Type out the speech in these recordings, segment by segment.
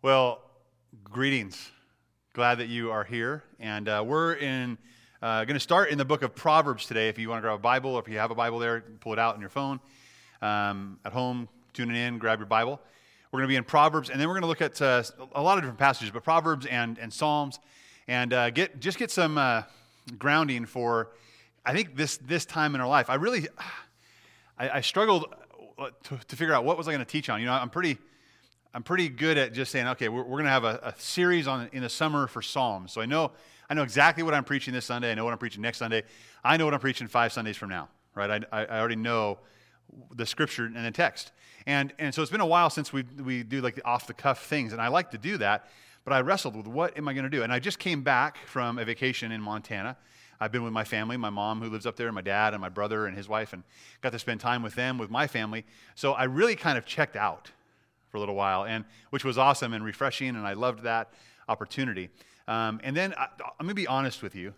Well, greetings. Glad that you are here. And uh, we're in uh, going to start in the book of Proverbs today. If you want to grab a Bible, or if you have a Bible there, pull it out on your phone. Um, at home, tuning in, grab your Bible. We're going to be in Proverbs, and then we're going to look at uh, a lot of different passages, but Proverbs and, and Psalms, and uh, get just get some uh, grounding for. I think this this time in our life, I really, I, I struggled uh, to, to, figure out what was I going to teach on. You know, I'm pretty I'm pretty good at just saying, okay, we're, we're going to have a, a, series on in the summer for Psalms. So I know I know exactly what I'm preaching this Sunday. I know what I'm preaching next Sunday. I know what I'm preaching five Sundays from now, right? I, I already know the scripture and the text. And, and so it's been a while since we, we do like the off the cuff things, and I like to do that, but I wrestled with what am I going to do? And I just came back from a vacation in Montana. I've been with my family, my mom who lives up there, my dad and my brother and his wife, and got to spend time with them, with my family. So I really kind of checked out for a little while, and which was awesome and refreshing, and I loved that opportunity. Um, and then I, I'm going to be honest with you.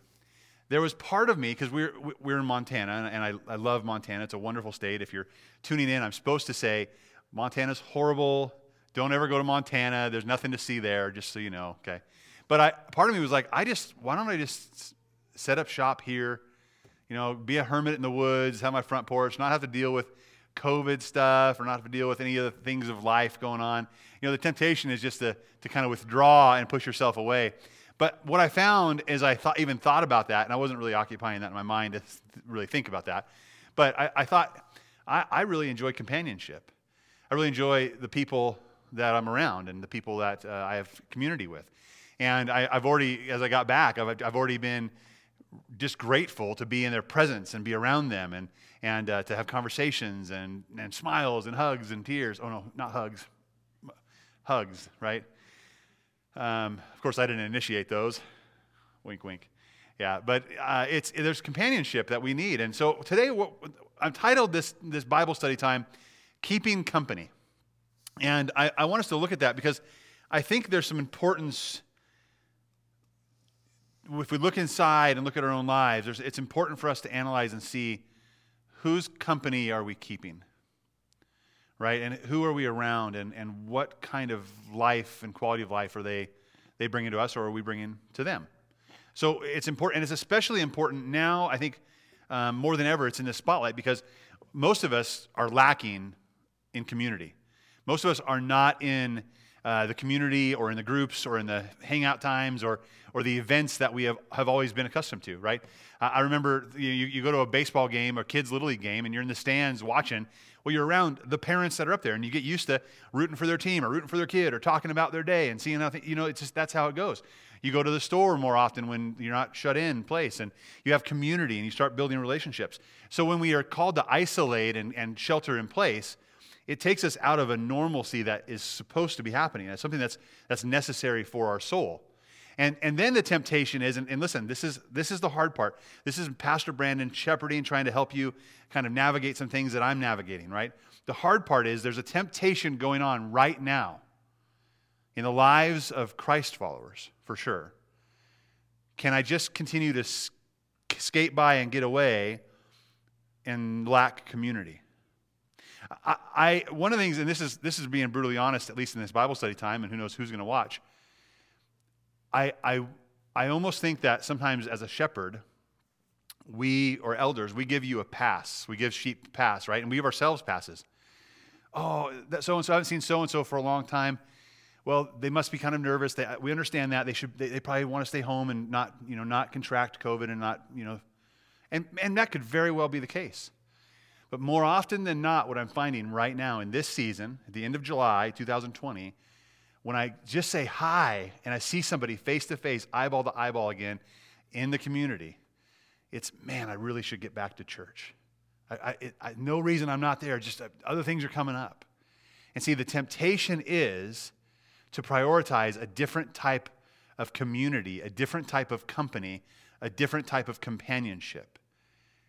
There was part of me, because we're, we're in Montana, and I, I love Montana. It's a wonderful state. If you're tuning in, I'm supposed to say, Montana's horrible. Don't ever go to Montana. There's nothing to see there, just so you know, okay? But I, part of me was like, I just, why don't I just set up shop here? You know, be a hermit in the woods, have my front porch, not have to deal with COVID stuff or not have to deal with any of the things of life going on. You know, the temptation is just to, to kind of withdraw and push yourself away. But what I found is I thought, even thought about that, and I wasn't really occupying that in my mind to really think about that. But I, I thought, I, I, really enjoy companionship. I really enjoy the people that I'm around and the people that uh, I have community with. And I, have already, as I got back, I've, I've already been just grateful to be in their presence and be around them and, and uh, to have conversations and, and smiles and hugs and tears. Oh, no, not hugs. Hugs, right? Um, of course, I didn't initiate those. Wink, wink. Yeah, but uh, it's, there's companionship that we need. And so today, what, I've titled this, this Bible study time, Keeping Company. And I, I want us to look at that because I think there's some importance if we look inside and look at our own lives, it's important for us to analyze and see whose company are we keeping, right? And who are we around, and, and what kind of life and quality of life are they, they bringing to us, or are we bringing to them? So it's important, and it's especially important now, I think, um, more than ever, it's in the spotlight because most of us are lacking in community. Most of us are not in uh, the community or in the groups or in the hangout times or, or the events that we have, have always been accustomed to, right? I remember you, you go to a baseball game a kids' little league game and you're in the stands watching. Well, you're around the parents that are up there and you get used to rooting for their team or rooting for their kid or talking about their day and seeing nothing. You know, it's just that's how it goes. You go to the store more often when you're not shut in place and you have community and you start building relationships. So when we are called to isolate and, and shelter in place, it takes us out of a normalcy that is supposed to be happening. It's something that's, that's necessary for our soul. And, and then the temptation is, and, and listen, this is, this is the hard part. This is Pastor Brandon shepherding, trying to help you kind of navigate some things that I'm navigating, right? The hard part is there's a temptation going on right now in the lives of Christ followers, for sure. Can I just continue to skate by and get away and lack community? I, I, one of the things, and this is, this is being brutally honest, at least in this Bible study time, and who knows who's going to watch. I, I, I almost think that sometimes as a shepherd, we or elders, we give you a pass. We give sheep pass, right? And we give ourselves passes. Oh, that so and so, I haven't seen so and so for a long time. Well, they must be kind of nervous. They, we understand that. They should. They, they probably want to stay home and not, you know, not contract COVID and not, you know, and and that could very well be the case. But more often than not, what I'm finding right now in this season, at the end of July 2020, when I just say hi and I see somebody face to face, eyeball to eyeball again in the community, it's, man, I really should get back to church. I, I, it, I, no reason I'm not there, just uh, other things are coming up. And see, the temptation is to prioritize a different type of community, a different type of company, a different type of companionship.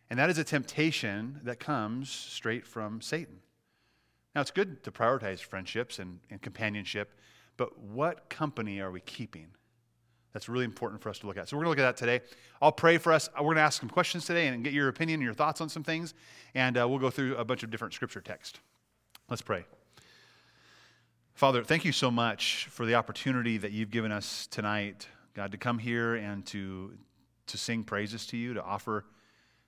And that is a temptation that comes straight from Satan. Now, it's good to prioritize friendships and, and companionship, but what company are we keeping? That's really important for us to look at. So, we're going to look at that today. I'll pray for us. We're going to ask some questions today and get your opinion and your thoughts on some things. And uh, we'll go through a bunch of different scripture texts. Let's pray. Father, thank you so much for the opportunity that you've given us tonight, God, to come here and to, to sing praises to you, to offer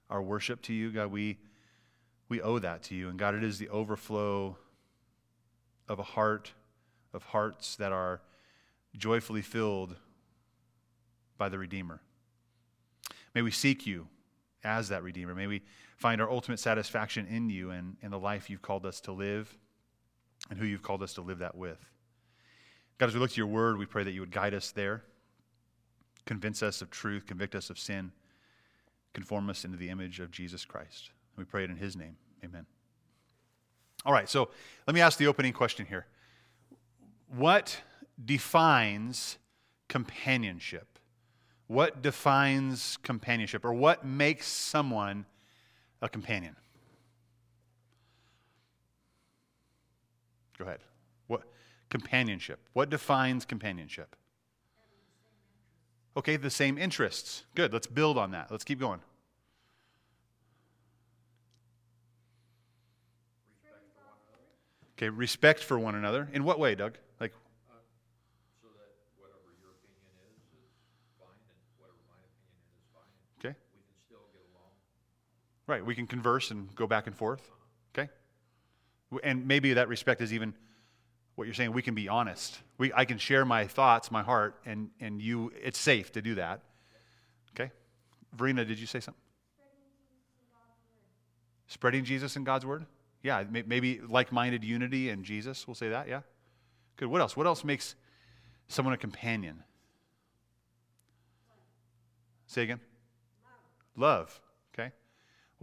our worship to you. God, we, we owe that to you. And God, it is the overflow of a heart, of hearts that are joyfully filled by the Redeemer. May we seek you as that Redeemer. May we find our ultimate satisfaction in you and in the life you've called us to live and who you've called us to live that with. God, as we look to your word, we pray that you would guide us there, convince us of truth, convict us of sin, conform us into the image of Jesus Christ. We pray it in his name. Amen. All right, so let me ask the opening question here. What defines companionship? What defines companionship? Or what makes someone a companion? Go ahead. What companionship? What defines companionship? Okay, the same interests. Good. Let's build on that. Let's keep going. Okay, respect for one another. In what way, Doug? Like Uh, So that whatever your opinion is, is fine, and whatever my opinion is, is fine. Okay. We can still get along. Right, we can converse and go back and forth. Okay? And maybe that respect is even what you're saying, we can be honest. We, I can share my thoughts, my heart, and, and you, it's safe to do that. Okay? Verena, did you say something? Spreading Jesus in God's Word? Yeah, maybe like minded unity in Jesus. We'll say that, yeah? Good. What else? What else makes someone a companion? Say again? Love. Okay?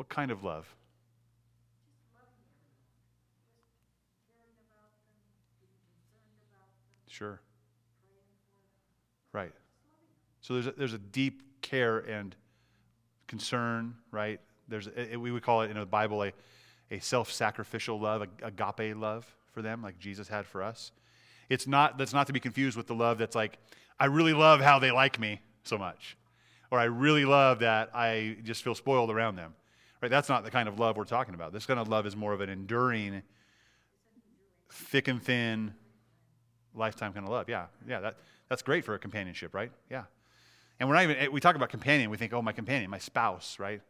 What kind of love? Sure. Right. So there's a, there's a deep care and concern, right? There's a, we would call it in the Bible a, a self-sacrificial love, a, agape love for them, like Jesus had for us. It's not that's not to be confused with the love that's like, I really love how they like me so much, or I really love that I just feel spoiled around them. Right? That's not the kind of love we're talking about. This kind of love is more of an enduring, thick and thin, lifetime kind of love. Yeah, yeah, that, that's great for a companionship, right? Yeah. And we're not even, eh, we talk about companion, we think, oh, my companion, my spouse, right?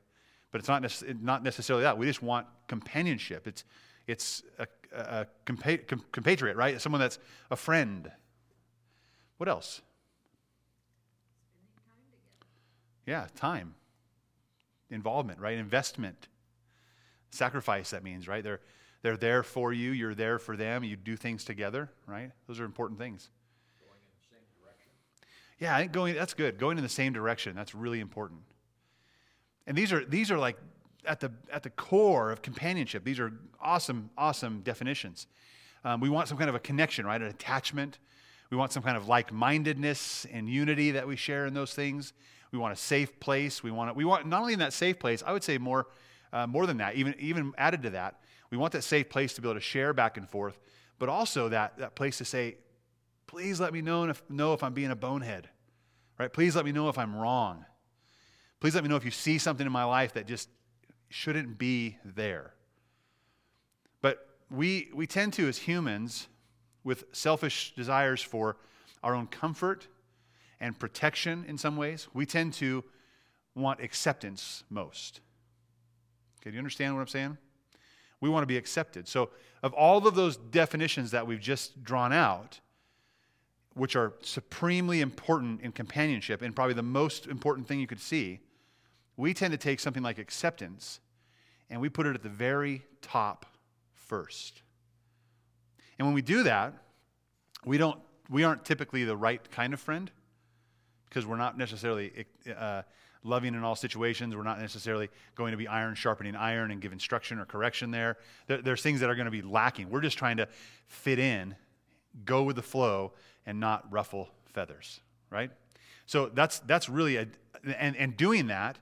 But it's not, not necessarily that. We just want companionship. It's, it's a, a, a compa- com- compatriot, right? Someone that's a friend. What else? Yeah, time. Involvement, right? Investment. Sacrifice, that means, right? They're, they're there for you, you're there for them, you do things together, right? Those are important things. Going in the same direction. Yeah, I think going that's good. Going in the same direction, that's really important. And these are these are like at the at the core of companionship. These are awesome, awesome definitions. Um, we want some kind of a connection, right? An attachment. We want some kind of like-mindedness and unity that we share in those things. We want a safe place. We want it, we want not only in that safe place. I would say more uh, more than that. Even even added to that, we want that safe place to be able to share back and forth, but also that that place to say, please let me know if, know if I'm being a bonehead, right? Please let me know if I'm wrong. Please let me know if you see something in my life that just shouldn't be there. But we, we tend to, as humans, with selfish desires for our own comfort and protection in some ways, we tend to want acceptance most. Okay, do you understand what I'm saying? We want to be accepted. So, of all of those definitions that we've just drawn out, which are supremely important in companionship and probably the most important thing you could see, we tend to take something like acceptance and we put it at the very top first. And when we do that, we, don't, we aren't typically the right kind of friend because we're not necessarily uh, loving in all situations. We're not necessarily going to be iron sharpening iron and give instruction or correction there. there. There's things that are going to be lacking. We're just trying to fit in, go with the flow, and not ruffle feathers, right? So that's, that's really, a, and, and doing that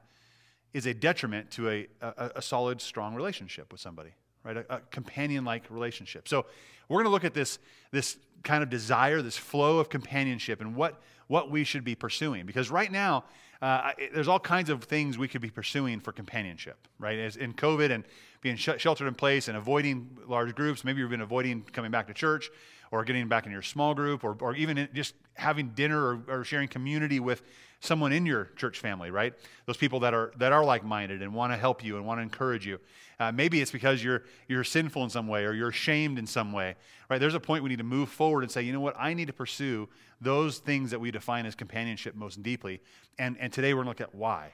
is a detriment to a, a, a solid, strong relationship with somebody, right? A, a companion like relationship. So we're going to look at this, this kind of desire, this flow of companionship, and what, what we should be pursuing. Because right now, Uh, there's all kinds of things we could be pursuing for companionship, right? As in COVID and being sh- sheltered in place and avoiding large groups, maybe you've been avoiding coming back to church or getting back in your small group or, or even just having dinner or, or sharing community with someone in your church family, right? Those people that are, that are like minded and want to help you and want to encourage you. Uh, maybe it's because you're, you're sinful in some way or you're ashamed in some way, right? There's a point we need to move forward and say, you know what? I need to pursue those things that we define as companionship most deeply. And, and today we're going to look at why.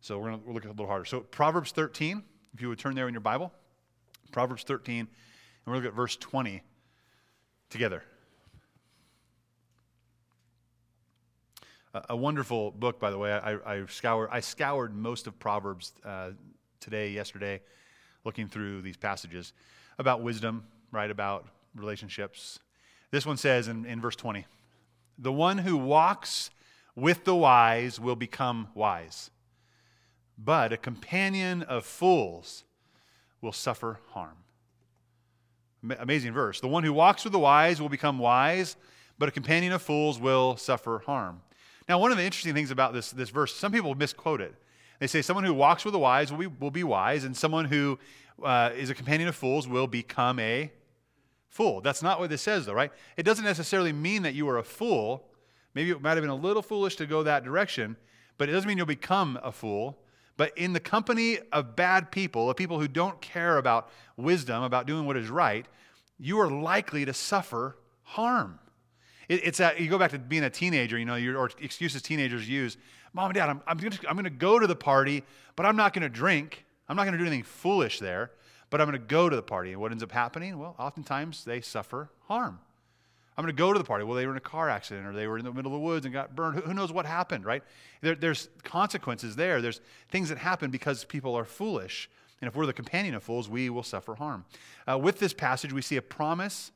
So we're going to look at it a little harder. So Proverbs 13, if you would turn there in your Bible, Proverbs 13, and we're going to look at verse 20 together. A, wonderful book, by the way. I, I, scoured, I scoured most of Proverbs uh, today, yesterday, looking through these passages about wisdom, right? About relationships. This one says in, in verse 20 The one who walks with the wise will become wise, but a companion of fools will suffer harm. Amazing verse. The one who walks with the wise will become wise, but a companion of fools will suffer harm. Now, one of the interesting things about this, this verse, some people misquote it. They say someone who walks with the wise will be, will be wise, and someone who uh, is a companion of fools will become a fool. That's not what this says, though, right? It doesn't necessarily mean that you are a fool. Maybe it might have been a little foolish to go that direction, but it doesn't mean you'll become a fool. But in the company of bad people, of people who don't care about wisdom, about doing what is right, you are likely to suffer harm. It, it's that you go back to being a teenager, you know, or excuses teenagers use. Mom and Dad, I'm, I'm going I'm to go to the party, but I'm not going to drink. I'm not going to do anything foolish there, but I'm going to go to the party. And what ends up happening? Well, oftentimes they suffer harm. I'm going to go to the party. Well, they were in a car accident or they were in the middle of the woods and got burned. Who knows what happened, right? There, there's consequences there. There's things that happen because people are foolish. And if we're the companion of fools, we will suffer harm. Uh, with this passage, we see a promise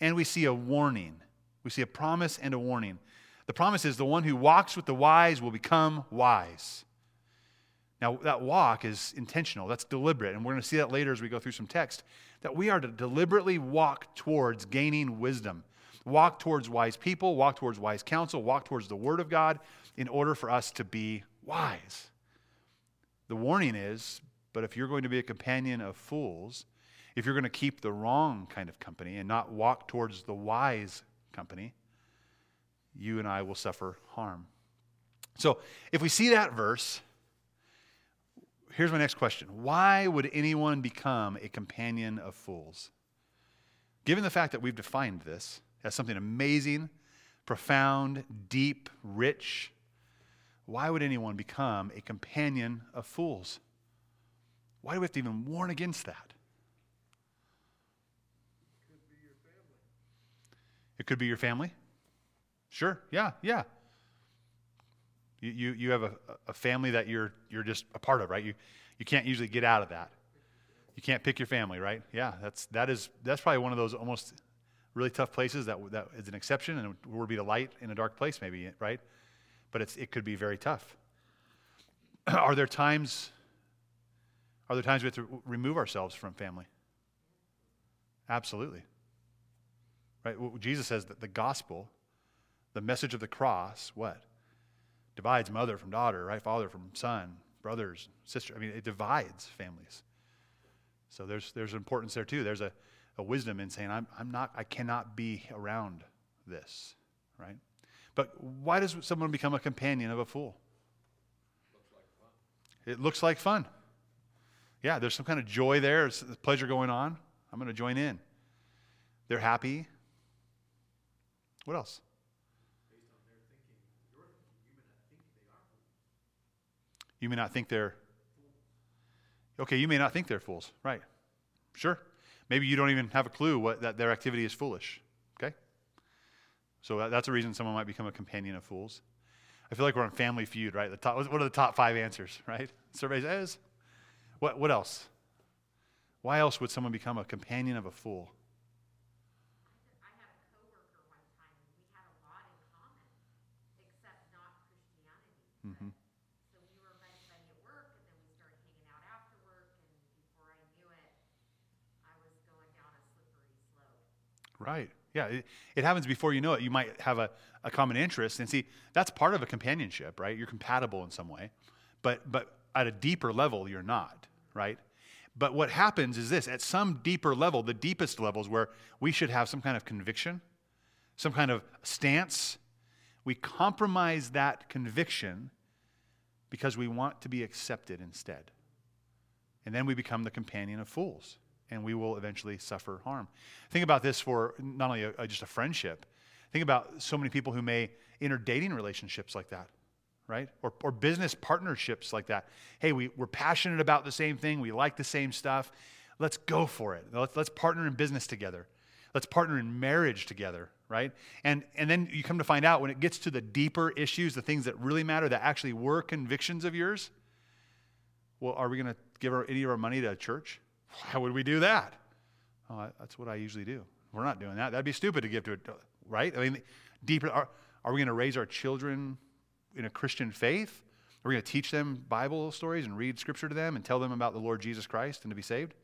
and we see a warning. We see a promise and a warning. The promise is the one who walks with the wise will become wise. Now, that walk is intentional, that's deliberate. And we're going to see that later as we go through some text. That we are to deliberately walk towards gaining wisdom walk towards wise people, walk towards wise counsel, walk towards the Word of God in order for us to be wise. The warning is but if you're going to be a companion of fools, if you're going to keep the wrong kind of company and not walk towards the wise company, you and I will suffer harm. So, if we see that verse, here's my next question Why would anyone become a companion of fools? Given the fact that we've defined this, as something amazing, profound, deep, rich. Why would anyone become a companion of fools? Why do we have to even warn against that? It could be your family. Sure, yeah, yeah. You, you, you have a, a family that you're, you're just a part of, right? You, you can't usually get out of that. You can't pick your family, right? Yeah, that's, that is, that's probably one of those almost really tough places that, that is an exception and would be a light in a dark place maybe right but it's, it could be very tough are there times are there times we have to remove ourselves from family absolutely right jesus says that the gospel the message of the cross what divides mother from daughter right father from son brothers sister i mean it divides families so there's there's importance there too there's a a wisdom in saying, I'm, I'm not, I cannot be around this, right? But why does someone become a companion of a fool? It looks like fun. Yeah, there's some kind of joy there, there's pleasure going on. I'm going to join in. They're happy. What else? You may not think they're. Okay, you may not think they're fools. Right. Sure. Maybe you don't even have a clue what, that their activity is foolish. Okay? So that's a reason someone might become a companion of fools. I feel like we're on Family Feud, right? The top, what are the top five answers, right? Survey says. What, what else? Why else would someone become a companion of a fool? I had a coworker one time, and we had a lot in common, except not Christianity. Mm-hmm. So we were buddy buddy at work, and then we started hanging out after work, and before I knew it, I was going down a slippery slope. Right. Yeah, it, it happens before you know it. You might have a, a common interest. And see, that's part of a companionship, right? You're compatible in some way. But, but at a deeper level, you're not, right? But what happens is this at some deeper level, the deepest levels where we should have some kind of conviction, some kind of stance, we compromise that conviction because we want to be accepted instead. And then we become the companion of fools, and we will eventually suffer harm. Think about this for not only a, a, just a friendship, think about so many people who may enter dating relationships like that, right? Or, or business partnerships like that. Hey, we, we're passionate about the same thing, we like the same stuff. Let's go for it. Let's, let's partner in business together. Let's partner in marriage together, right? And, and then you come to find out when it gets to the deeper issues, the things that really matter, that actually were convictions of yours, well, are we going to give our, any of our money to a church? How would we do that? Oh, that's what I usually do. We're not doing that. That'd be stupid to give to it, right? I mean, deeper, are, are we going to raise our children in a Christian faith? Are we going to teach them Bible stories and read scripture to them and tell them about the Lord Jesus Christ and to be saved?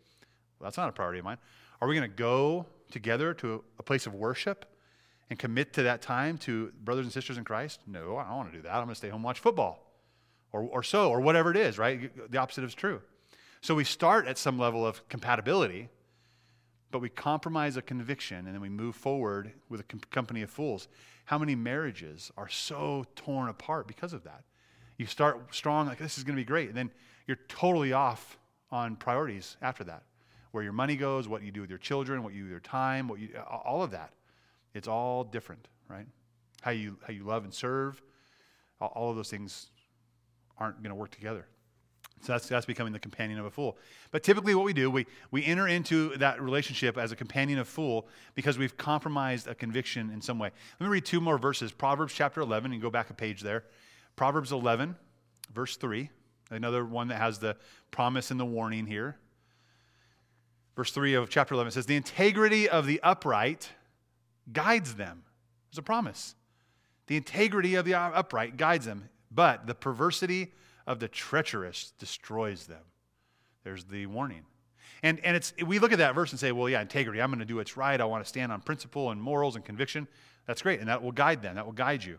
Well, that's not a priority of mine. Are we going to go together to a place of worship and commit to that time to brothers and sisters in Christ? No, I don't want to do that. I'm going to stay home and watch football or, or so, or whatever it is, right? The opposite is true. So we start at some level of compatibility, but we compromise a conviction and then we move forward with a company of fools. How many marriages are so torn apart because of that? You start strong, like this is going to be great, and then you're totally off on priorities after that. Where your money goes, what you do with your children, what you do with your time, what you, all of that. It's all different, right? How you, how you love and serve, all of those things aren't going to work together. So that's, that's becoming the companion of a fool. But typically, what we do, we, we enter into that relationship as a companion of fool because we've compromised a conviction in some way. Let me read two more verses Proverbs chapter 11, and go back a page there. Proverbs 11, verse 3, another one that has the promise and the warning here. Verse 3 of chapter 11 says, The integrity of the upright guides them. There's a promise. The integrity of the upright guides them, but the perversity of the treacherous destroys them. There's the warning. And, and it's, we look at that verse and say, well, yeah, integrity. I'm going to do what's right. I want to stand on principle and morals and conviction. That's great. And that will guide them, that will guide you.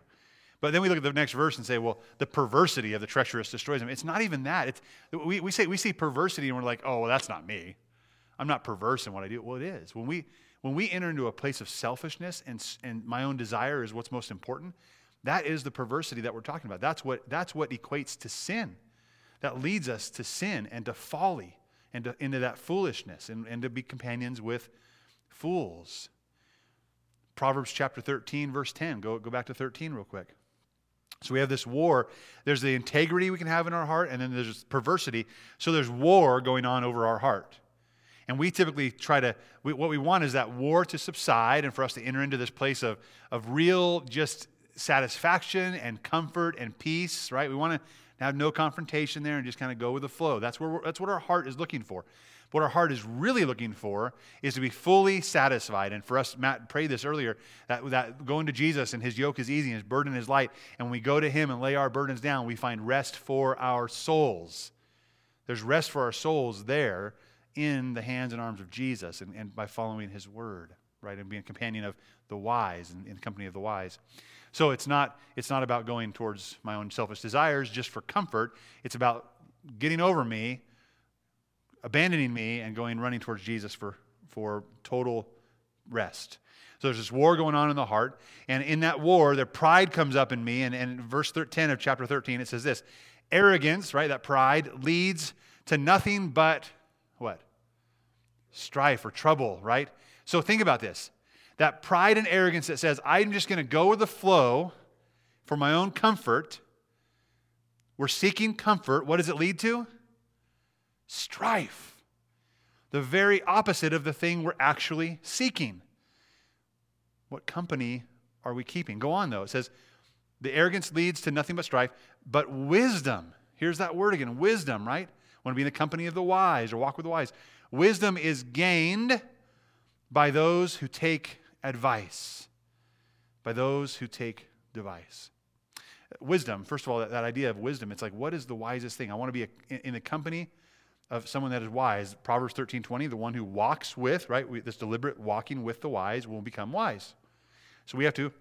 But then we look at the next verse and say, well, the perversity of the treacherous destroys them. It's not even that. It's, we, we, say, we see perversity and we're like, oh, well, that's not me. I'm not perverse in what I do. Well, it is. When we, when we enter into a place of selfishness and, and my own desire is what's most important, that is the perversity that we're talking about. That's what, that's what equates to sin. That leads us to sin and to folly and to, into that foolishness and, and to be companions with fools. Proverbs chapter 13, verse 10. Go, go back to 13 real quick. So we have this war. There's the integrity we can have in our heart, and then there's perversity. So there's war going on over our heart. And we typically try to, we, what we want is that war to subside and for us to enter into this place of, of real just satisfaction and comfort and peace, right? We want to have no confrontation there and just kind of go with the flow. That's, where that's what our heart is looking for. What our heart is really looking for is to be fully satisfied. And for us, Matt prayed this earlier, that, that going to Jesus and his yoke is easy and his burden is light. And when we go to him and lay our burdens down, we find rest for our souls. There's rest for our souls there in the hands and arms of Jesus and, and by following his word, right? And being a companion of the wise and in company of the wise. So it's not, it's not about going towards my own selfish desires just for comfort. It's about getting over me, abandoning me, and going running towards Jesus for, for total rest. So there's this war going on in the heart. And in that war, their pride comes up in me. And, and in verse 10 of chapter 13, it says this arrogance, right? That pride leads to nothing but what? Strife or trouble, right? So think about this that pride and arrogance that says, I'm just going to go with the flow for my own comfort. We're seeking comfort. What does it lead to? Strife. The very opposite of the thing we're actually seeking. What company are we keeping? Go on, though. It says, the arrogance leads to nothing but strife, but wisdom. Here's that word again wisdom, right? Want to be in the company of the wise or walk with the wise. Wisdom is gained by those who take advice by those who take device. Wisdom, first of all, that, that idea of wisdom, it's like, what is the wisest thing? I want to be a, in the company of someone that is wise. Proverbs 13 20, the one who walks with, right, we, this deliberate walking with the wise will become wise. So we have to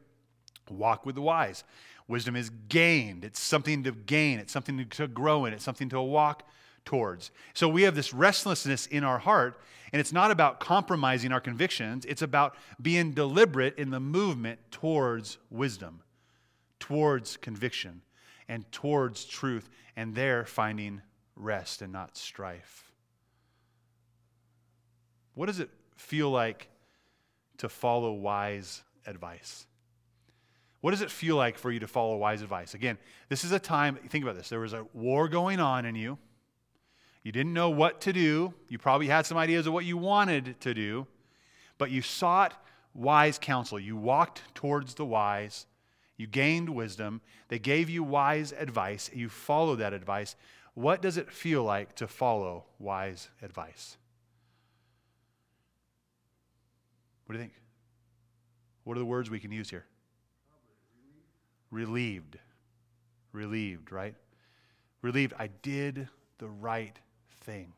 walk with the wise. Wisdom is gained, it's something to gain, it's something to grow in, it's something to walk towards. So we have this restlessness in our heart, and it's not about compromising our convictions, it's about being deliberate in the movement towards wisdom, towards conviction, and towards truth, and there finding rest and not strife. What does it feel like to follow wise advice? What does it feel like for you to follow wise advice? Again, this is a time, think about this. There was a war going on in you. You didn't know what to do. You probably had some ideas of what you wanted to do, but you sought wise counsel. You walked towards the wise. You gained wisdom. They gave you wise advice. You followed that advice. What does it feel like to follow wise advice? What do you think? What are the words we can use here? Relieved. Relieved, right? Relieved. I did the right thing.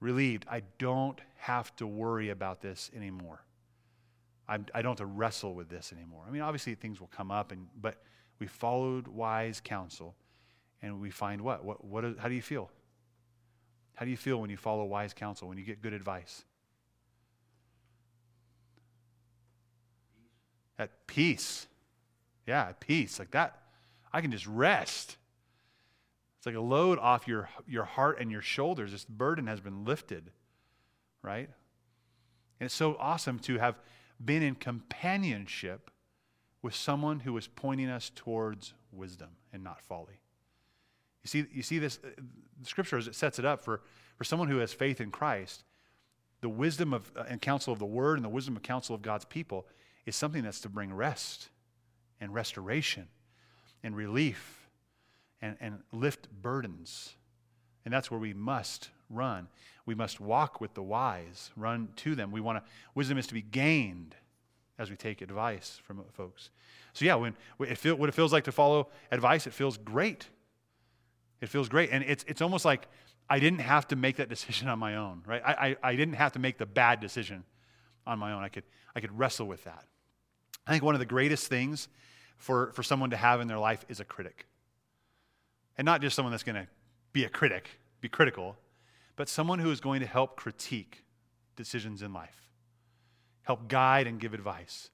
Relieved. I don't have to worry about this anymore. I'm, I do not have to wrestle with this anymore. I mean, obviously things will come up, and, but we followed wise counsel, and we find what? What, what is, how do you feel? How do you feel when you follow wise counsel, when you get good advice? At peace. Yeah, at peace. Like that. I can just rest. It's like a load off your, your heart and your shoulders. This burden has been lifted, right? And it's so awesome to have been in companionship with someone who is pointing us towards wisdom and not folly. You see, you see this, uh, the scripture as it sets it up for, for someone who has faith in Christ, the wisdom of, uh, and counsel of the word and the wisdom and counsel of God's people is something that's to bring rest and restoration and relief and, and lift burdens. And that's where we must run. We must walk with the wise, run to them. We want to, wisdom is to be gained as we take advice from folks. So, yeah, when it feel, what it feels like to follow advice, it feels great. It feels great. And it's, it's almost like I didn't have to make that decision on my own, right? I, I, I didn't have to make the bad decision on my own. I could, I could wrestle with that. I think one of the greatest things for, for someone to have in their life is a critic. And not just someone that's going to be a critic, be critical, but someone who is going to help critique decisions in life, help guide and give advice.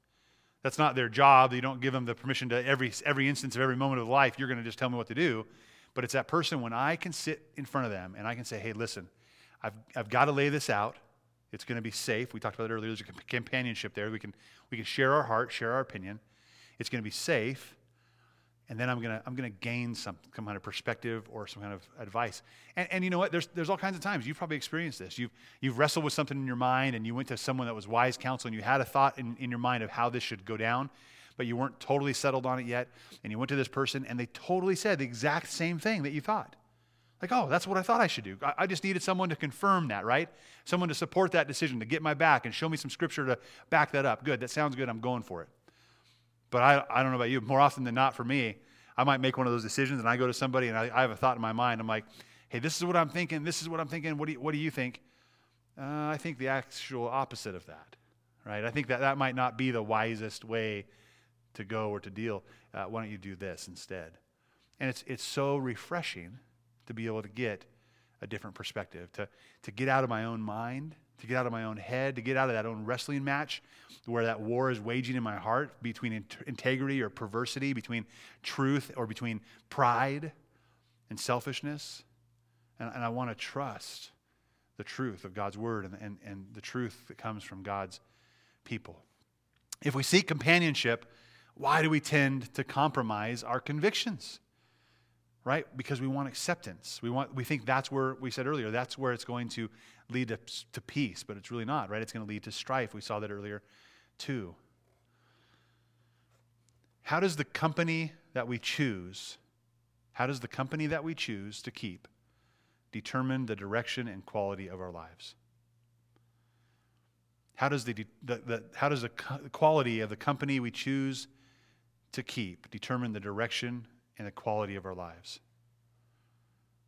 That's not their job. You don't give them the permission to every, every instance of every moment of life, you're going to just tell me what to do. But it's that person when I can sit in front of them and I can say, hey, listen, I've, I've got to lay this out. It's going to be safe. We talked about it earlier. There's a companionship there. We can, we can share our heart, share our opinion. It's going to be safe and then I'm gonna I'm gonna gain some, some kind of perspective or some kind of advice. And, and you know what? There's there's all kinds of times you've probably experienced this. You've you've wrestled with something in your mind, and you went to someone that was wise counsel, and you had a thought in, in your mind of how this should go down, but you weren't totally settled on it yet. And you went to this person, and they totally said the exact same thing that you thought. Like, oh, that's what I thought I should do. I, I just needed someone to confirm that, right? Someone to support that decision, to get my back and show me some scripture to back that up. Good, that sounds good. I'm going for it. But I, I don't know about you. More often than not, for me, I might make one of those decisions and I go to somebody and I, I have a thought in my mind. I'm like, hey, this is what I'm thinking. This is what I'm thinking. What do you, what do you think? Uh, I think the actual opposite of that, right? I think that that might not be the wisest way to go or to deal. Uh, why don't you do this instead? And it's, it's so refreshing to be able to get a different perspective, to, to get out of my own mind to get out of my own head, to get out of that own wrestling match where that war is waging in my heart between in- integrity or perversity, between truth or between pride and selfishness. And, and I want to trust the truth of God's word and, and, and the truth that comes from God's people. If we seek companionship, why do we tend to compromise our convictions? right? Because we want acceptance. We, want, we think that's where, we said earlier, that's where it's going to lead to, to peace, but it's really not, right? It's going to lead to strife. We saw that earlier, too. How does the company that we choose, how does the company that we choose to keep determine the direction and quality of our lives? How does the, the, the how does the quality of the company we choose to keep determine the direction and the quality of our lives.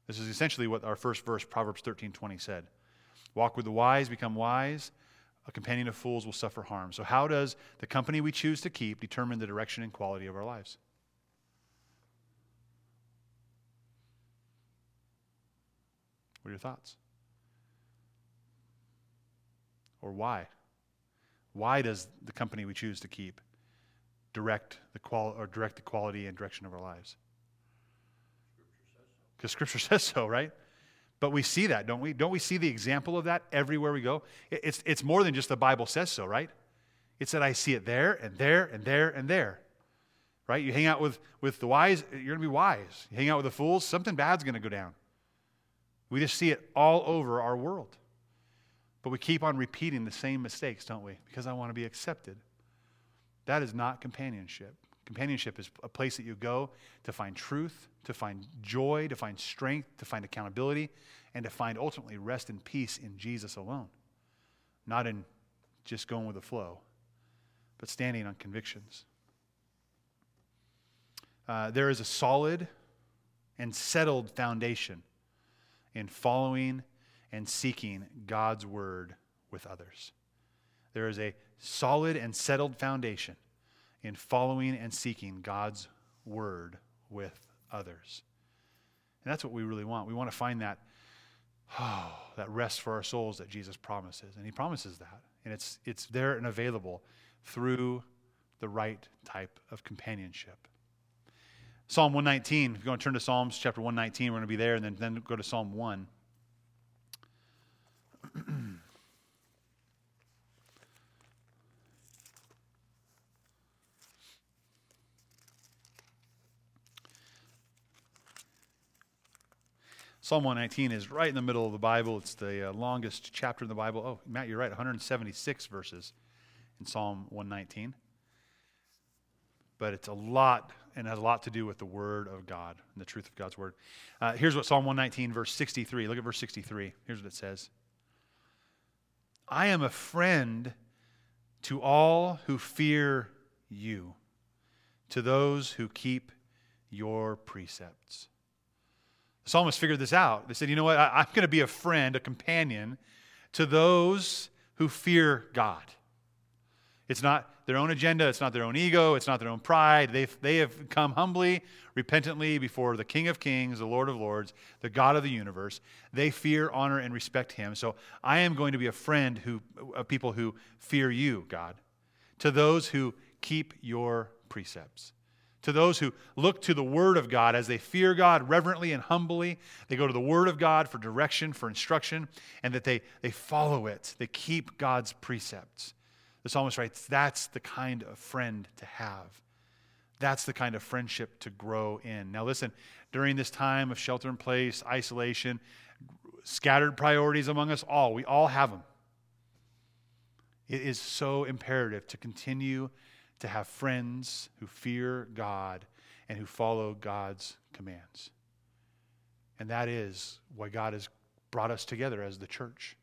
This is essentially what our first verse, Proverbs 13:20 said. Walk with the wise, become wise. A companion of fools will suffer harm. So, how does the company we choose to keep determine the direction and quality of our lives? What are your thoughts? Or why? Why does the company we choose to keep direct the qual or direct the quality and direction of our lives? Because Scripture says so, right? But we see that, don't we? Don't we see the example of that everywhere we go? It's, it's more than just the Bible says so, right? It's that I see it there and there and there and there. Right? You hang out with, with the wise, you're going to be wise. You hang out with the fools, something bad's going to go down. We just see it all over our world. But we keep on repeating the same mistakes, don't we? Because I want to be accepted. That is not companionship. Companionship is a place that you go to find truth, to find joy, to find strength, to find accountability, and to find ultimately rest and peace in Jesus alone. Not in just going with the flow, but standing on convictions. Uh, there is a solid and settled foundation in following and seeking God's word with others. There is a solid and settled foundation in following and seeking God's word with others. And that's what we really want. We want to find that, oh, that rest for our souls that Jesus promises. And he promises that. And it's, it's there and available through the right type of companionship. Psalm 119, if you want to turn to Psalms chapter 119, we're going to be there and then, then go to Psalm 1. Psalm 119 is right in the middle of the Bible. It's the uh, longest chapter in the Bible. Oh, Matt, you're right, 176 verses in Psalm 119. But it's a lot and has a lot to do with the Word of God and the truth of God's Word. Uh, here's what Psalm 119, verse 63. Look at verse 63. Here's what it says I am a friend to all who fear you, to those who keep your precepts. The psalmist figured this out. They said, you know what? I, am going to be a friend, a companion to those who fear God. It's not their own agenda, it's not their own ego, it's not their own pride. They've, they have come humbly, repentantly before the King of Kings, the Lord of Lords, the God of the universe. They fear, honor, and respect Him. So I am going to be a friend who, of people who fear you, God, to those who keep your precepts to those who look to the Word of God as they fear God reverently and humbly. They go to the Word of God for direction, for instruction, and that they, they follow it. They keep God's precepts. The psalmist writes, That's the kind of friend to have. That's the kind of friendship to grow in. Now, listen, during this time of shelter in place, isolation, scattered priorities among us all, we all have them. It is so imperative to continue to have friends who fear God and who follow God's commands. And that is why God has brought us together as the church,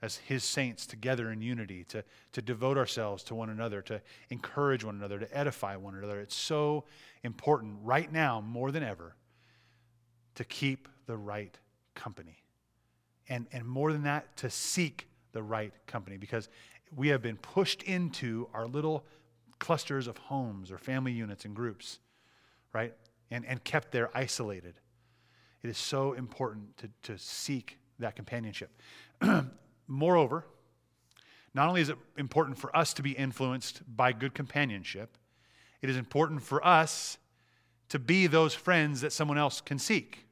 as His saints together in unity, to, to devote ourselves to one another, to encourage one another, to edify one another. It's so important right now, more than ever, to keep the right company. And, and more than that, to seek the right company because we have been pushed into our little clusters of homes or family units and groups, right? And, and kept there isolated. It is so important to, to seek that companionship. Moreover, not only is it important for us to be influenced by good companionship, it is important for us to be those friends that someone else can seek.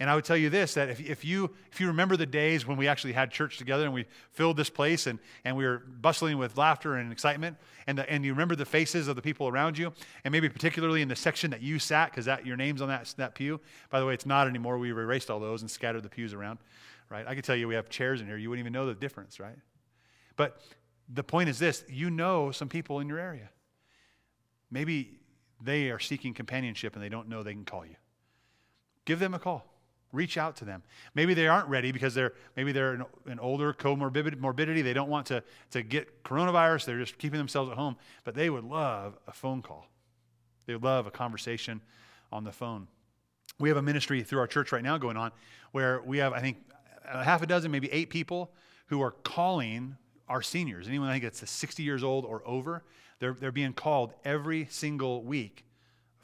And I would tell you this that if, if, you, if you remember the days when we actually had church together and we filled this place and, and we were bustling with laughter and excitement, and, the, and you remember the faces of the people around you, and maybe particularly in the section that you sat, because that, your name's on that, that pew. By the way, it's not anymore. We erased all those and scattered the pews around, right? I could tell you we have chairs in here. You wouldn't even know the difference, right? But the point is this you know some people in your area. Maybe they are seeking companionship and they don't know they can call you. Give them a call Reach out to them. Maybe they aren't ready because they're maybe they're an, an older comorbidity. They don't want to, to get coronavirus. They're just keeping themselves at home. But they would love a phone call. They would love a conversation on the phone. we have a ministry through our church right now going on where we have, I think, a half a dozen, maybe eight people who are calling our seniors. Anyone I think that's 60 years old or over, they're, they're being called every single week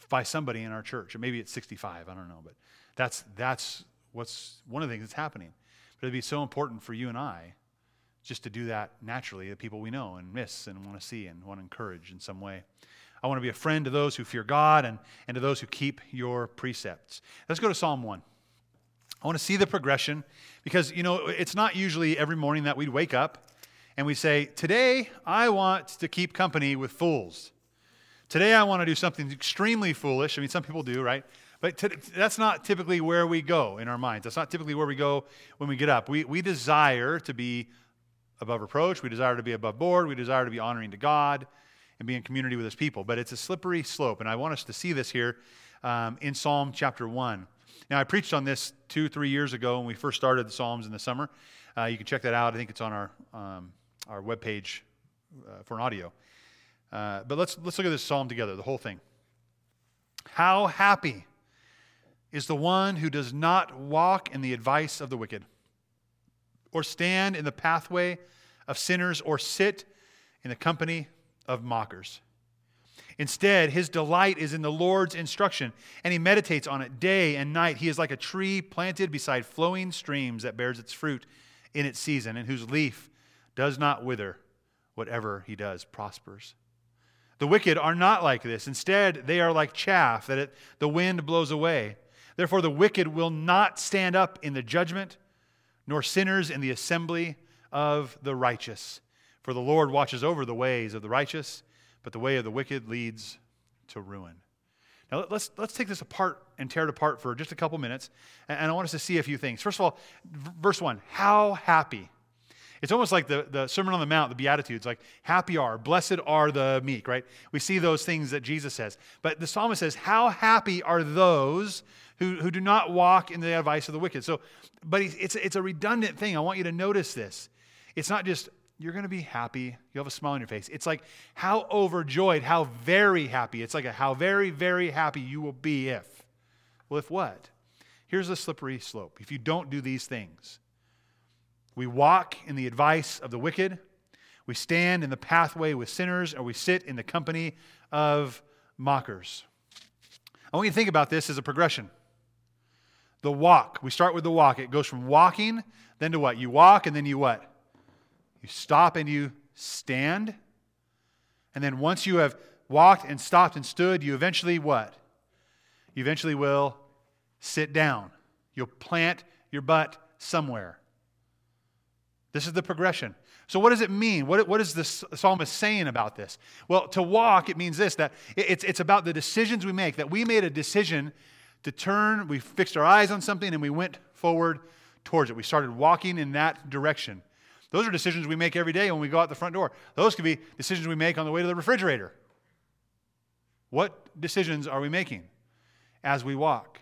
by somebody in our church. Or maybe it's 65, I don't know. But that's, that's what's one of the things that's happening. But it'd be so important for you and I just to do that naturally, the people we know and miss and want to see and want to encourage in some way. I want to be a friend to those who fear God and, and to those who keep your precepts. Let's go to Psalm 1. I want to see the progression because, you know, it's not usually every morning that we'd wake up and we say, Today I want to keep company with fools. Today I want to do something extremely foolish. I mean, some people do, right? But t- that's not typically where we go in our minds. That's not typically where we go when we get up. We, we desire to be above reproach. We desire to be above board. We desire to be honoring to God and be in community with his people. But it's a slippery slope. And I want us to see this here um, in Psalm chapter 1. Now, I preached on this two, three years ago when we first started the Psalms in the summer. Uh, you can check that out. I think it's on our, um, our webpage uh, for an audio. Uh, but let's, let's look at this psalm together, the whole thing. How happy is the one who does not walk in the advice of the wicked, or stand in the pathway of sinners, or sit in the company of mockers. Instead, his delight is in the Lord's instruction, and he meditates on it day and night. He is like a tree planted beside flowing streams that bears its fruit in its season, and whose leaf does not wither. Whatever he does prospers. The wicked are not like this. Instead, they are like chaff that it, the wind blows away. Therefore, the wicked will not stand up in the judgment, nor sinners in the assembly of the righteous. For the Lord watches over the ways of the righteous, but the way of the wicked leads to ruin. Now, let's, let's take this apart and tear it apart for just a couple minutes. And I want us to see a few things. First of all, verse 1 How happy. It's almost like the, the Sermon on the Mount, the Beatitudes, like happy are, blessed are the meek, right? We see those things that Jesus says. But the psalmist says, How happy are those who, who do not walk in the advice of the wicked. So, but it's, it's a redundant thing. I want you to notice this. It's not just you're going to be happy. You'll have a smile on your face. It's like how overjoyed, how very happy. It's like a how very, very happy you will be if. Well, if what? Here's a slippery slope. If you don't do these things, we walk in the advice of the wicked, we stand in the pathway with sinners, or we sit in the company of mockers. I want you to think about this as a progression. The walk, we start with the walk. It goes from walking, then to what? You walk, and then you what? You stop and you stand. And then once you have walked and stopped and stood, you eventually what? You eventually will sit down. You'll plant your butt somewhere. This is the progression. So, what does it mean? What, what is the psalmist saying about this? Well, to walk, it means this that it's, it's about the decisions we make, that we made a decision to turn, we fixed our eyes on something, and we went forward towards it. We started walking in that direction. Those are decisions we make every day when we go out the front door. Those could be decisions we make on the way to the refrigerator. What decisions are we making as we walk?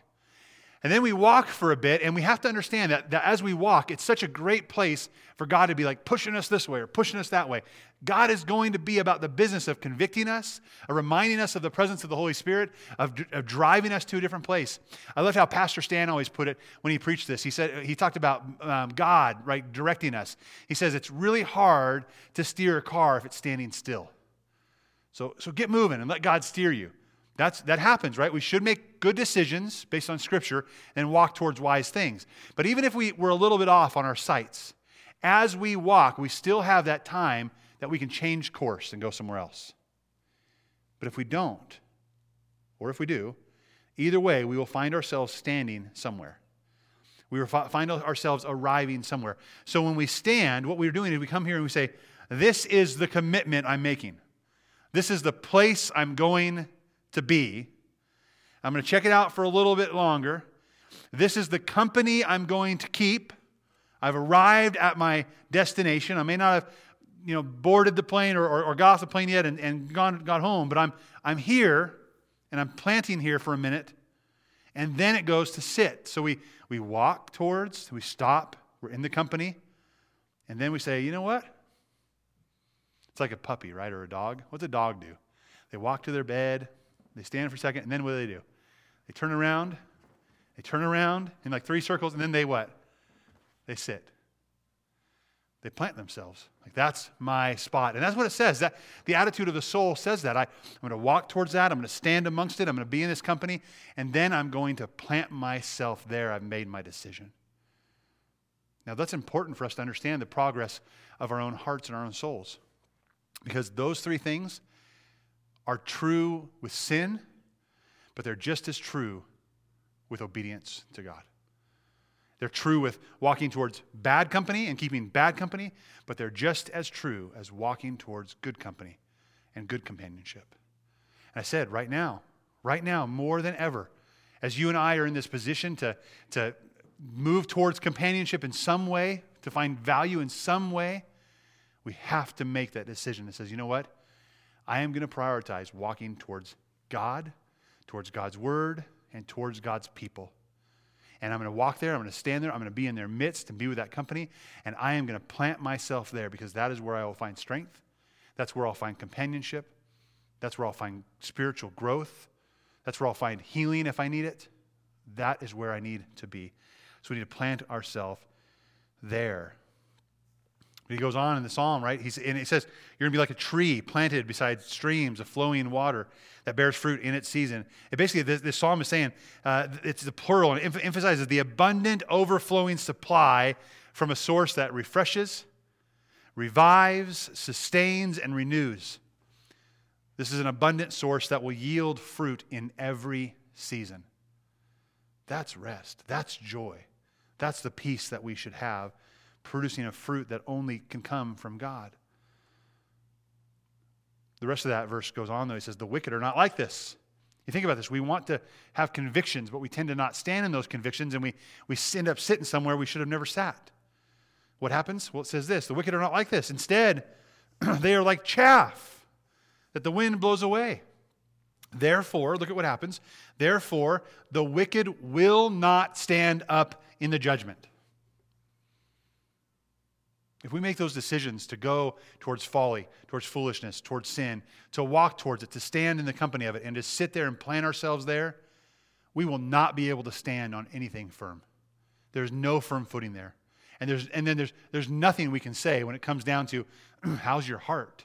And then we walk for a bit, and we have to understand that, that as we walk, it's such a great place for God to be like pushing us this way or pushing us that way. God is going to be about the business of convicting us, of reminding us of the presence of the Holy Spirit, of, of driving us to a different place. I love how Pastor Stan always put it when he preached this. He said he talked about um, God right directing us. He says it's really hard to steer a car if it's standing still. So, so get moving and let God steer you. That's, that happens, right? We should make good decisions based on Scripture and walk towards wise things. But even if we, we're a little bit off on our sights, as we walk, we still have that time that we can change course and go somewhere else. But if we don't, or if we do, either way, we will find ourselves standing somewhere. We will find ourselves arriving somewhere. So when we stand, what we're doing is we come here and we say, This is the commitment I'm making. This is the place I'm going to be. I'm going to check it out for a little bit longer. This is the company I'm going to keep. I've arrived at my destination. I may not have you know, boarded the plane or, or, or got off the plane yet and, and gone, got home, but I'm, I'm here and I'm planting here for a minute. And then it goes to sit. So we, we walk towards, we stop, we're in the company, and then we say, you know what? It's like a puppy, right? Or a dog. What's a dog do? They walk to their bed, they stand for a second, and then what do they do? They turn around They turn around in like three circles, and then they what? They sit. They plant themselves. Like that's my spot. And that's what it says. That the attitude of the soul says that. I, I'm going to walk towards that. I'm going to stand amongst it. I'm going to be in this company. And then I'm going to plant myself there. I've made my decision. Now that's important for us to understand the progress of our own hearts and our own souls. Because those three things are true with sin, but they're just as true with obedience to God. They're true with walking towards bad company and keeping bad company, but they're just as true as walking towards good company and good companionship. And I said, right now, right now, more than ever, as you and I are in this position to, to move towards companionship in some way, to find value in some way, we have to make that decision that says, you know what? I am going to prioritize walking towards God, towards God's word, and towards God's people and I'm going to walk there. I'm going to stand there. I'm going to be in their midst and be with that company. And I am going to plant myself there because that is where I will find strength. That's where I'll find companionship. That's where I'll find spiritual growth. That's where I'll find healing if I need it. That is where I need to be. So we need to plant ourselves there. He goes on in the psalm, right? He's, and it says, You're going to be like a tree planted beside streams of flowing water that bears fruit in its season. It basically, this, this psalm is saying, uh, it's the plural, and it emphasizes the abundant, overflowing supply from a source that refreshes, revives, sustains, and renews. This is an abundant source that will yield fruit in every season. That's rest. That's joy. That's the peace that we should have producing a fruit that only can come from God. The rest of that verse goes on, though. He says, The wicked are not like this. You think about this. We want to have convictions, but we tend to not stand in those convictions, and we, we end up sitting somewhere we should have never sat. What happens? Well, it says this The wicked are not like this. Instead, they are like chaff that the wind blows away. Therefore, look at what happens. Therefore, the wicked will not stand up in the judgment. If we make those decisions to go towards folly, towards foolishness, towards sin, to walk towards it, to stand in the company of it, and to sit there and plant ourselves there, we will not be able to stand on anything firm. There's no firm footing there. And, there's, and then there's, there's nothing we can say when it comes down to how's your heart?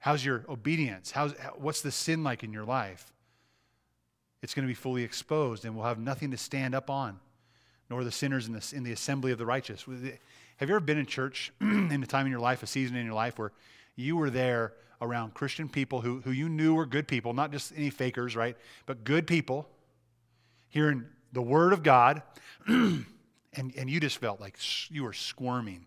How's your obedience? How's, what's the sin like in your life? It's going to be fully exposed, and we'll have nothing to stand up on, nor the sinners in the, in the assembly of the righteous. Have you ever been in church in a time in your life, a season in your life, where you were there around Christian people who, who you knew were good people, not just any fakers, right? But good people, hearing the Word of God, and, and you just felt like you were squirming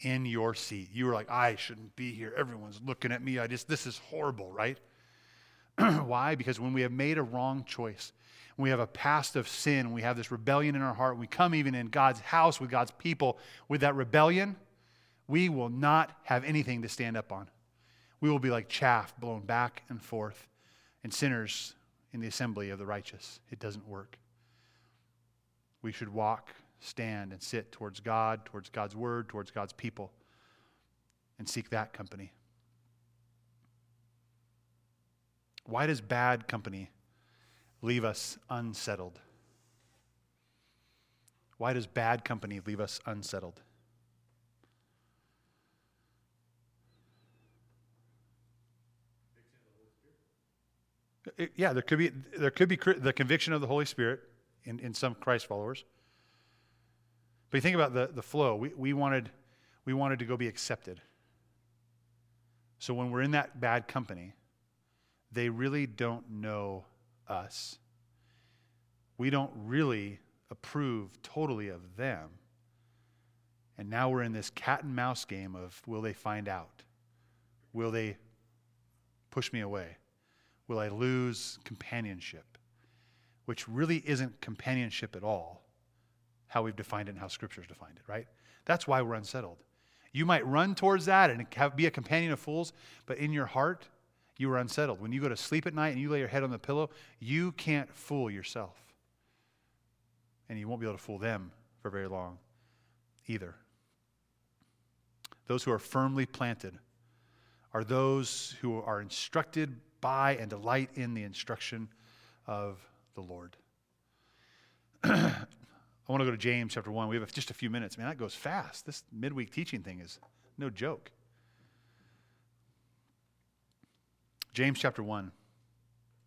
in your seat. You were like, I shouldn't be here. Everyone's looking at me. I just, this is horrible, right? Why? Because when we have made a wrong choice, we have a past of sin, we have this rebellion in our heart, we come even in God's house with God's people with that rebellion, we will not have anything to stand up on. We will be like chaff blown back and forth, and sinners in the assembly of the righteous. It doesn't work. We should walk, stand, and sit towards God, towards God's word, towards God's people, and seek that company. Why does bad company leave us unsettled? Why does bad company leave us unsettled? Yeah, there could be there could be the conviction of the Holy Spirit in, in some Christ followers. But you think about the, the flow. We, we wanted we wanted to go be accepted. So when we're in that bad company, they really don't know us. We don't really approve totally of them. And now we're in this cat and mouse game of will they find out? Will they push me away? Will I lose companionship? Which really isn't companionship at all, how we've defined it and how Scripture's defined it, right? That's why we're unsettled. You might run towards that and have, be a companion of fools, but in your heart, you are unsettled. When you go to sleep at night and you lay your head on the pillow, you can't fool yourself. And you won't be able to fool them for very long either. Those who are firmly planted are those who are instructed by and delight in the instruction of the Lord. I want to go to James chapter 1. We have just a few minutes. Man, that goes fast. This midweek teaching thing is no joke. James chapter 1.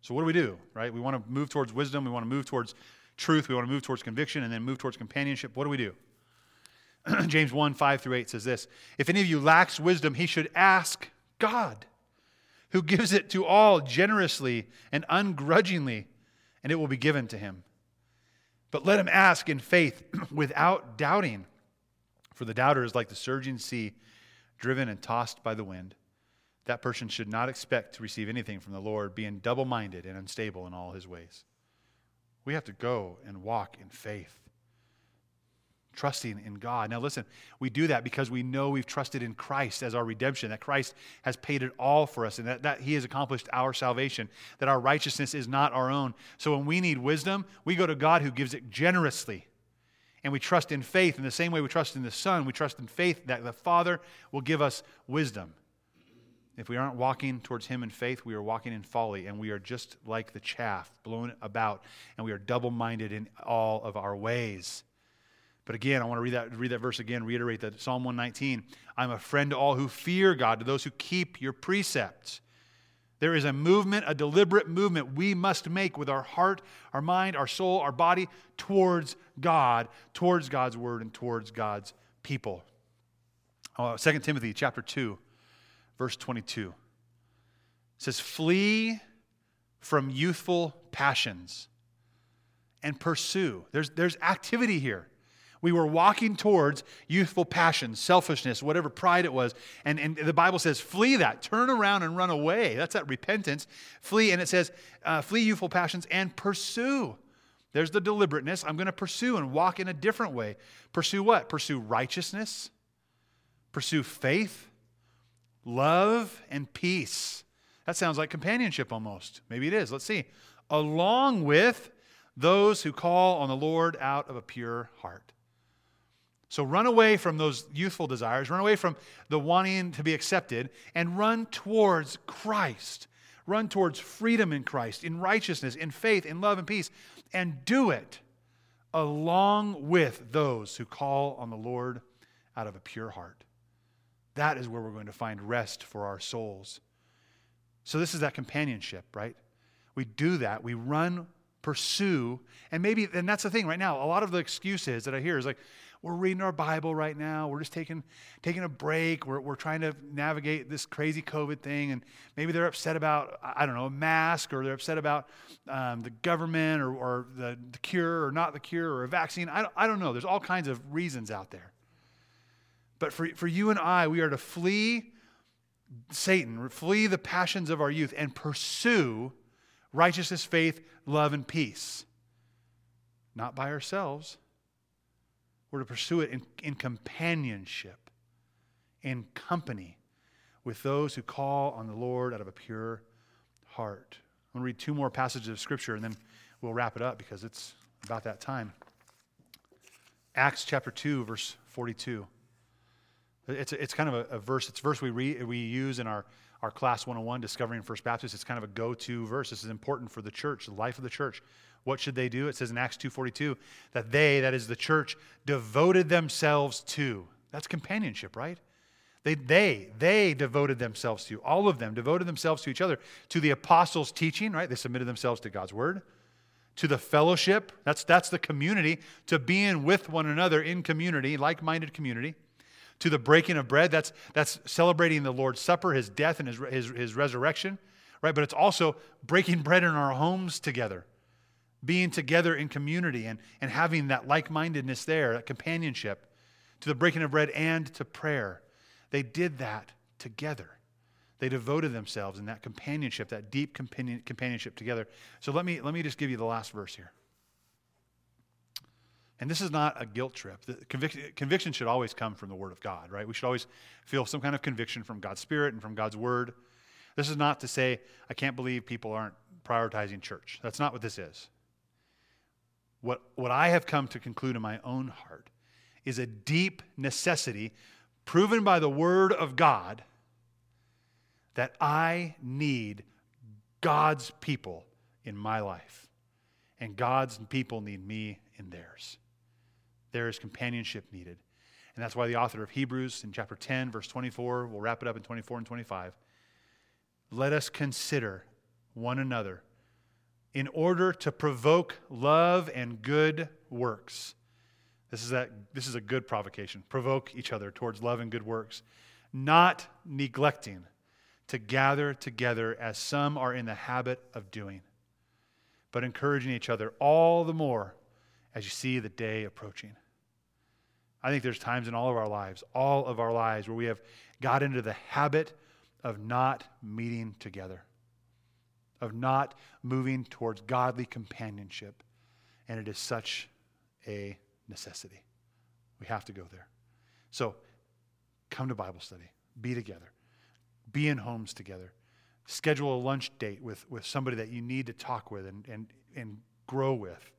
So, what do we do, right? We want to move towards wisdom. We want to move towards truth. We want to move towards conviction and then move towards companionship. What do we do? James 1 5 through 8 says this If any of you lacks wisdom, he should ask God, who gives it to all generously and ungrudgingly, and it will be given to him. But let him ask in faith without doubting. For the doubter is like the surging sea, driven and tossed by the wind. That person should not expect to receive anything from the Lord, being double minded and unstable in all his ways. We have to go and walk in faith, trusting in God. Now, listen, we do that because we know we've trusted in Christ as our redemption, that Christ has paid it all for us, and that, that he has accomplished our salvation, that our righteousness is not our own. So when we need wisdom, we go to God who gives it generously. And we trust in faith in the same way we trust in the Son. We trust in faith that the Father will give us wisdom. If we aren't walking towards Him in faith, we are walking in folly, and we are just like the chaff blown about, and we are double minded in all of our ways. But again, I want to read that, read that verse again, reiterate that Psalm 119 I'm a friend to all who fear God, to those who keep your precepts. There is a movement, a deliberate movement we must make with our heart, our mind, our soul, our body towards God, towards God's word, and towards God's people. Uh, 2 Timothy chapter 2 verse 22. It says, Flee from youthful passions and pursue. There's, there's activity here. We were walking towards youthful passions, selfishness, whatever pride it was. And, and the Bible says, flee that, turn around and run away. That's that repentance. Flee, and it says, uh, flee youthful passions and pursue. There's the deliberateness. I'm going to pursue and walk in a different way. Pursue what? Pursue righteousness, pursue faith, love, and peace. That sounds like companionship almost. Maybe it is. Let's see. Along with those who call on the Lord out of a pure heart. So run away from those youthful desires, run away from the wanting to be accepted, and run towards Christ. Run towards freedom in Christ, in righteousness, in faith, in love, and peace. And do it along with those who call on the Lord out of a pure heart. That is where we're going to find rest for our souls. So, this is that companionship, right? We do that. We run, pursue, and maybe, and that's the thing right now. A lot of the excuses that I hear is like, we're reading our Bible right now. We're just taking, taking a break. We're, we're trying to navigate this crazy COVID thing. And maybe they're upset about, I don't know, a mask, or they're upset about um, the government, or, or the, the cure, or not the cure, or a vaccine. I don't, I don't know. There's all kinds of reasons out there. But for, for you and I, we are to flee Satan, flee the passions of our youth, and pursue righteousness, faith, love, and peace. Not by ourselves. We're to pursue it in, in companionship, in company with those who call on the Lord out of a pure heart. I'm going to read two more passages of Scripture and then we'll wrap it up because it's about that time. Acts chapter 2, verse 42. It's, it's kind of a, a, verse. It's a verse we, re, we use in our, our class 101, Discovering First Baptist. It's kind of a go-to verse. This is important for the church, the life of the church. What should they do? It says in Acts 2.42 that they, that is the church, devoted themselves to. That's companionship, right? They, they, they devoted themselves to, all of them devoted themselves to each other, to the apostles' teaching, right? They submitted themselves to God's word, to the fellowship, that's, that's the community, to being with one another in community, like minded community to the breaking of bread. That's, that's celebrating the Lord's Supper, his death, and his, his, his resurrection, right? But it's also breaking bread in our homes together, being together in community and, and having that like mindedness there, that companionship, to the breaking of bread and to prayer. They did that together. They devoted themselves in that companionship, that deep companionship together. So let me, let me just give you the last verse here. And this is not a guilt trip. Conviction, conviction should always come from the Word of God, right? We should always feel some kind of conviction from God's Spirit and from God's Word. This is not to say, I can't believe people aren't prioritizing church. That's not what this is. What, what I have come to conclude in my own heart is a deep necessity proven by the Word of God that I need God's people in my life. And God's people need me in theirs. There is companionship needed. And that's why the author of Hebrews in chapter 10, verse 24, we'll wrap it up in 24 and 25. Let us consider one another in order to provoke love and good works. This is, that, this is a good provocation. Provoke each other towards love and good works, not neglecting to gather together as some are in the habit of doing, but encouraging each other all the more as you see the day approaching. I think there's times in all of our lives, all of our lives, where we have got into the habit of not meeting together, of not moving towards godly companionship. And it is such a necessity. We have to go there. So come to Bible study, be together, be in homes together, schedule a lunch date with, with somebody that you need to talk with and, and, and grow with.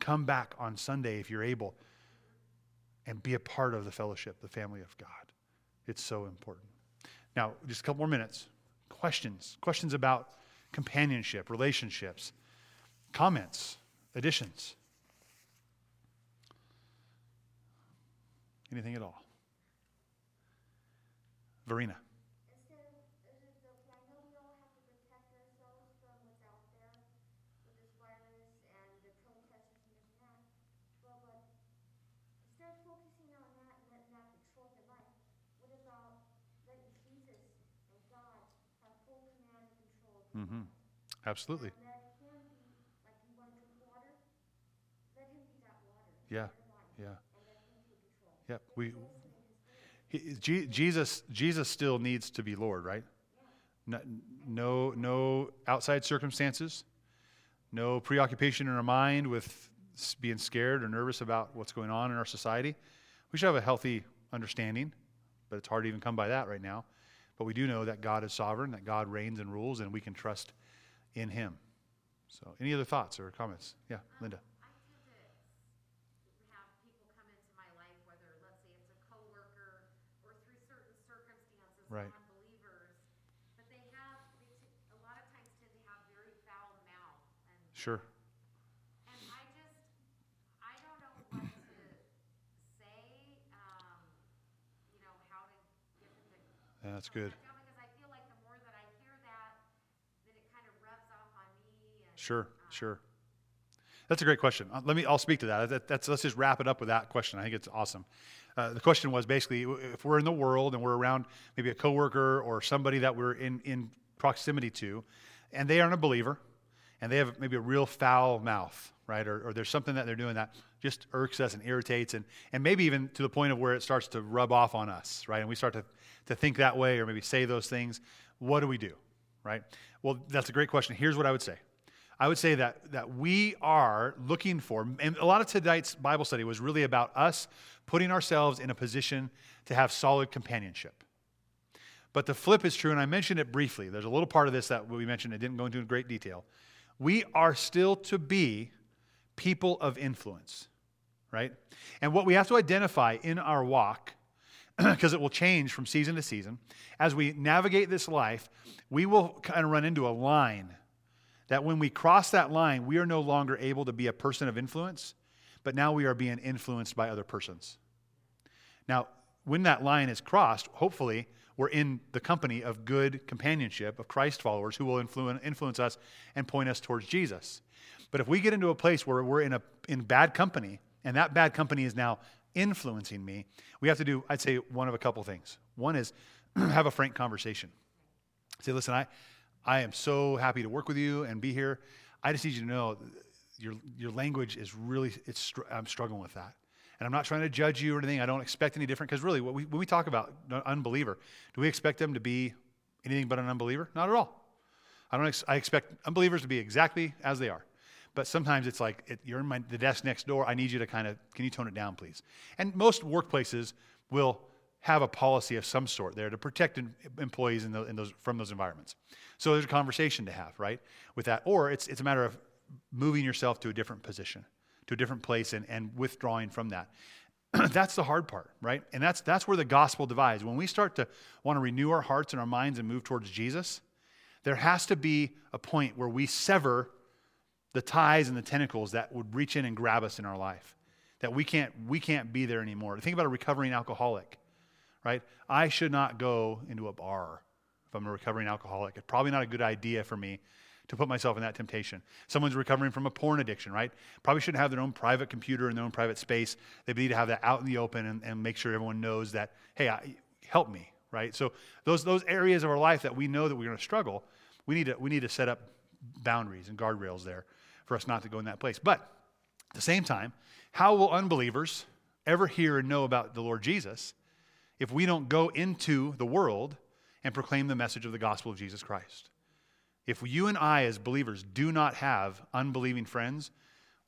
Come back on Sunday if you're able and be a part of the fellowship, the family of God. It's so important. Now, just a couple more minutes. Questions. Questions about companionship, relationships, comments, additions. Anything at all? Verena. Instead of, is it the, I know we all have to protect ourselves from what's out there with this virus and the protesters and this and that. Well, but instead of focusing on that and letting that control your life, what about letting Jesus and God have full command and control of your Mm-hmm. life? Absolutely. And let him be, like you want to drink water, let him be Mm-hmm. water. in Yeah. Yeah. And let him take control. Yep. We, Trust in his word. he, Je- Jesus, Jesus still needs to be Lord, right? No, no, no outside circumstances, no preoccupation in our mind with being scared or nervous about what's going on in our society. We should have a healthy understanding, but it's hard to even come by that right now. But we do know that God is sovereign, that God reigns and rules, and we can trust in Him. So, any other thoughts or comments? Yeah, um, Linda. I have people come into my life, whether let's say it's a coworker or through certain circumstances, non-believers, but they have a lot of times tend to on me and. Sure, um, sure. That's a great question. Uh, Let me. I'll speak to that. that that's, let's just wrap it up with that question. I think it's awesome. Uh, the question was basically if we're in the world and we're around maybe a coworker or somebody that we're in in proximity to, and they aren't a believer, and they have maybe a real foul mouth, right? Or, or there's something that they're doing that just irks us and irritates, and and maybe even to the point of where it starts to rub off on us, right? And we start to to think that way or maybe say those things. What do we do, right? Well, that's a great question. Here's what I would say. I would say that, that we are looking for, and a lot of tonight's Bible study was really about us putting ourselves in a position to have solid companionship. But the flip is true, and I mentioned it briefly. There's a little part of this that we mentioned, it didn't go into great detail. We are still to be people of influence, right? And what we have to identify in our walk, because it will change from season to season, as we navigate this life, we will kind of run into a line that when we cross that line, we are no longer able to be a person of influence, but now we are being influenced by other persons. Now, when that line is crossed, hopefully we're in the company of good companionship of Christ followers who will influ- influence us and point us towards Jesus. But if we get into a place where we're in, a, in bad company, and that bad company is now influencing me, we have to do, I'd say, one of a couple things. One is have a frank conversation. Say, listen, I, I am so happy to work with you and be here. I just need you to know your, your language is really, it's, I'm struggling with that. And I'm not trying to judge you or anything. I don't expect any different. Because really, what we, when we talk about an unbeliever, do we expect them to be anything but an unbeliever? Not at all. I don't. Ex- I expect unbelievers to be exactly as they are. But sometimes it's like it, you're in my, the desk next door. I need you to kind of can you tone it down, please? And most workplaces will have a policy of some sort there to protect employees in, the, in those from those environments. So there's a conversation to have, right, with that. Or it's it's a matter of moving yourself to a different position, to a different place, and, and withdrawing from that. that's the hard part, right? And that's that's where the gospel divides. When we start to want to renew our hearts and our minds and move towards Jesus, there has to be a point where we sever the ties and the tentacles that would reach in and grab us in our life. That we can't, we can't be there anymore. Think about a recovering alcoholic, right? I should not go into a bar if I'm a recovering alcoholic. It's probably not a good idea for me to put myself in that temptation. Someone's recovering from a porn addiction, right? Probably shouldn't have their own private computer in their own private space. They need to have that out in the open and, and make sure everyone knows that, hey, I, help me, right? So those, those areas of our life that we know that we're going to struggle, we need to, we need to set up boundaries and guardrails there for us not to go in that place. But at the same time, how will unbelievers ever hear and know about the Lord Jesus if we don't go into the world and proclaim the message of the gospel of Jesus Christ? If you and I, as believers, do not have unbelieving friends,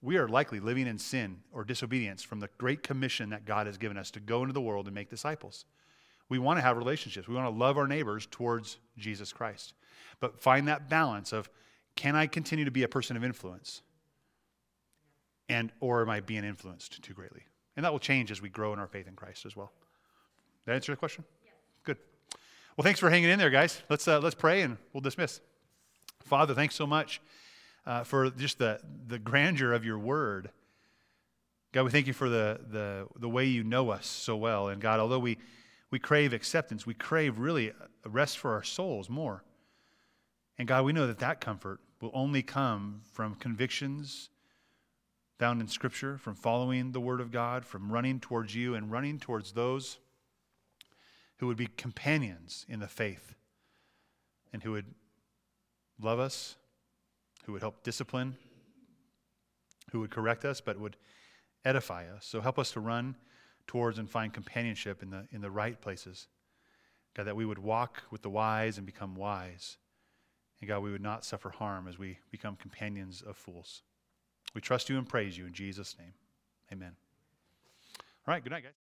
we are likely living in sin or disobedience from the great commission that God has given us to go into the world and make disciples. We want to have relationships. We want to love our neighbors towards Jesus Christ. But find that balance of can I continue to be a person of influence? and or am I being influenced too greatly? And that will change as we grow in our faith in Christ as well. Did that answer the question? Good. Well, thanks for hanging in there, guys. Let's uh, let's pray and we'll dismiss. Father, thanks so much uh, for just the the grandeur of your word. God, we thank you for the the the way you know us so well. And God, although we we crave acceptance, we crave really rest for our souls more. And God, we know that that comfort will only come from convictions found in Scripture, from following the Word of God, from running towards you and running towards those who would be companions in the faith and who would love us, who would help discipline, who would correct us, but would edify us. So help us to run towards and find companionship in the, in the right places. God, that we would walk with the wise and become wise. And God, we would not suffer harm as we become companions of fools. We trust you and praise you in Jesus' name. Amen. All right, good night, guys.